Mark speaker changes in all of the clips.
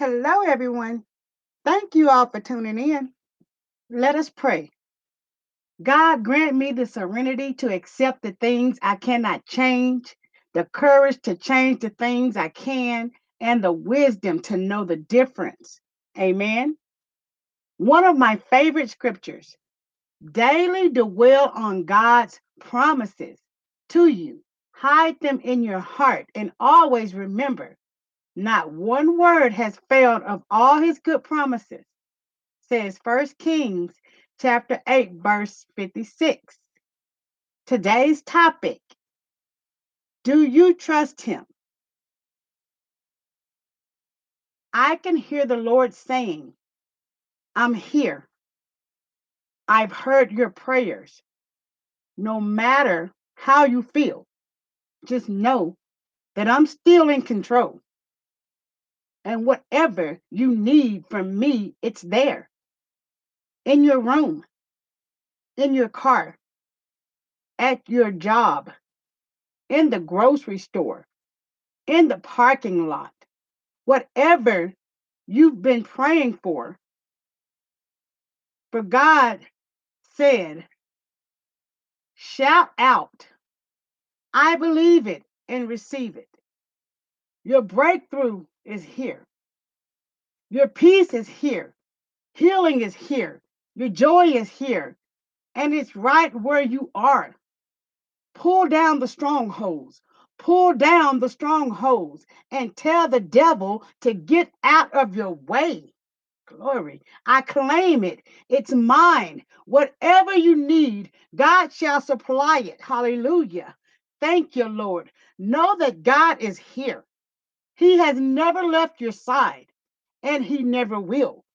Speaker 1: Hello, everyone. Thank you all for tuning in. Let us pray. God, grant me the serenity to accept the things I cannot change, the courage to change the things I can, and the wisdom to know the difference. Amen. One of my favorite scriptures daily dwell on God's promises to you, hide them in your heart, and always remember not one word has failed of all his good promises, says First Kings chapter 8, verse 56. Today's topic Do you trust him? I can hear the Lord saying, I'm here. I've heard your prayers. No matter how you feel, just know that I'm still in control. And whatever you need from me, it's there in your room, in your car, at your job, in the grocery store, in the parking lot. Whatever you've been praying for, for God said, shout out, I believe it and receive it. Your breakthrough is here. Your peace is here. Healing is here. Your joy is here. And it's right where you are. Pull down the strongholds. Pull down the strongholds and tell the devil to get out of your way. Glory. I claim it. It's mine. Whatever you need, God shall supply it. Hallelujah. Thank you, Lord. Know that God is here. He has never left your side and he never will.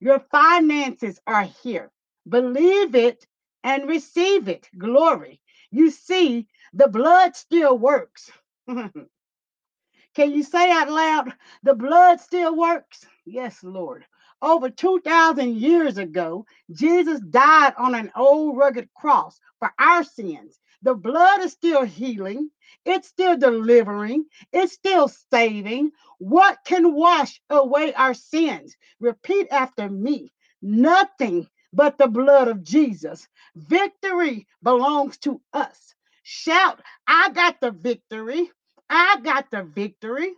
Speaker 1: Your finances are here. Believe it and receive it. Glory. You see, the blood still works. Can you say out loud, the blood still works? Yes, Lord. Over 2,000 years ago, Jesus died on an old rugged cross for our sins. The blood is still healing, it's still delivering, it's still saving. What can wash away our sins? Repeat after me nothing but the blood of Jesus. Victory belongs to us. Shout, I got the victory. I got the victory.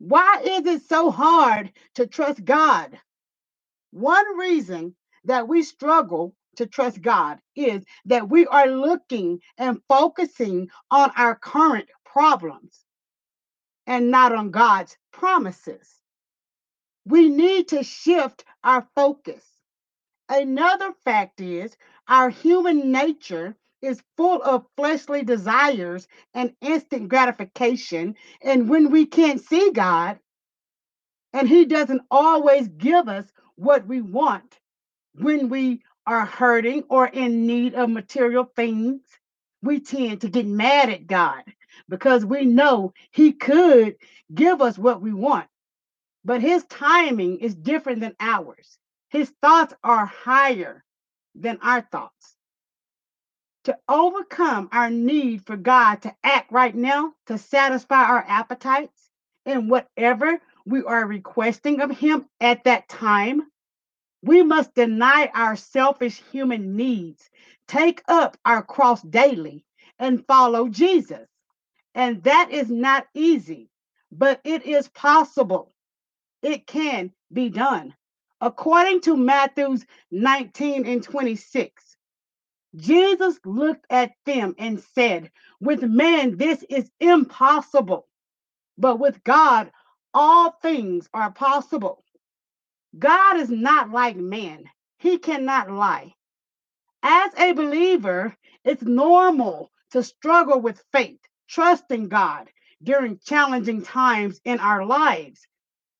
Speaker 1: Why is it so hard to trust God? One reason that we struggle to trust God is that we are looking and focusing on our current problems and not on God's promises. We need to shift our focus. Another fact is our human nature is full of fleshly desires and instant gratification. And when we can't see God, and He doesn't always give us what we want when we are hurting or in need of material things, we tend to get mad at God because we know He could give us what we want, but His timing is different than ours. His thoughts are higher than our thoughts. To overcome our need for God to act right now, to satisfy our appetites, and whatever we are requesting of Him at that time, we must deny our selfish human needs, take up our cross daily, and follow Jesus. And that is not easy, but it is possible. It can be done. According to Matthews 19 and 26, Jesus looked at them and said, With man, this is impossible, but with God, all things are possible. God is not like man, he cannot lie. As a believer, it's normal to struggle with faith, trusting God during challenging times in our lives.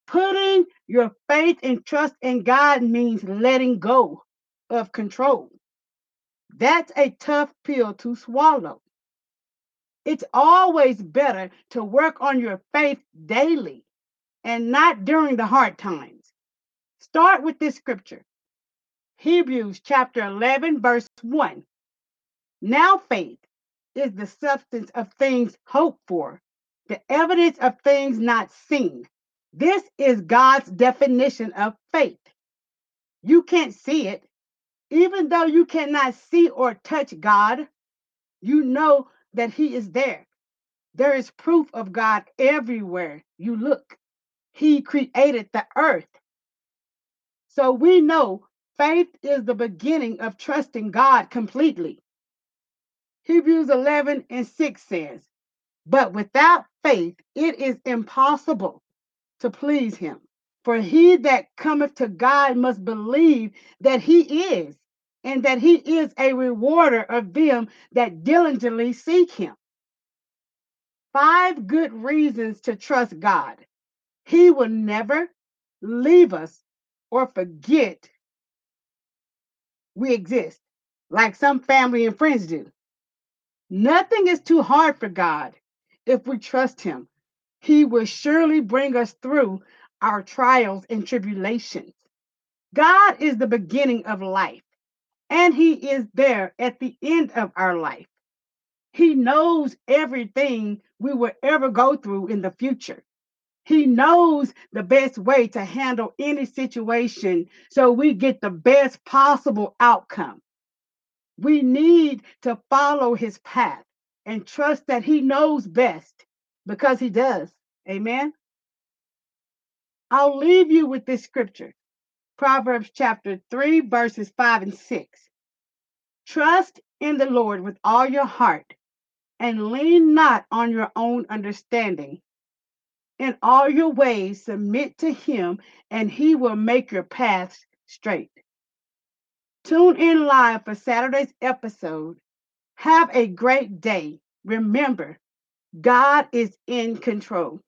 Speaker 1: Putting your faith and trust in God means letting go of control. That's a tough pill to swallow. It's always better to work on your faith daily and not during the hard times. Start with this scripture Hebrews chapter 11, verse 1. Now faith is the substance of things hoped for, the evidence of things not seen. This is God's definition of faith. You can't see it. Even though you cannot see or touch God, you know that He is there. There is proof of God everywhere you look. He created the earth. So we know faith is the beginning of trusting God completely. Hebrews 11 and 6 says, But without faith, it is impossible to please him. For he that cometh to God must believe that he is, and that he is a rewarder of them that diligently seek him. Five good reasons to trust God. He will never leave us or forget we exist, like some family and friends do. Nothing is too hard for God if we trust Him. He will surely bring us through our trials and tribulations. God is the beginning of life, and He is there at the end of our life. He knows everything we will ever go through in the future. He knows the best way to handle any situation so we get the best possible outcome. We need to follow his path and trust that he knows best because he does. Amen. I'll leave you with this scripture Proverbs chapter 3, verses 5 and 6. Trust in the Lord with all your heart and lean not on your own understanding. In all your ways, submit to him, and he will make your paths straight. Tune in live for Saturday's episode. Have a great day. Remember, God is in control.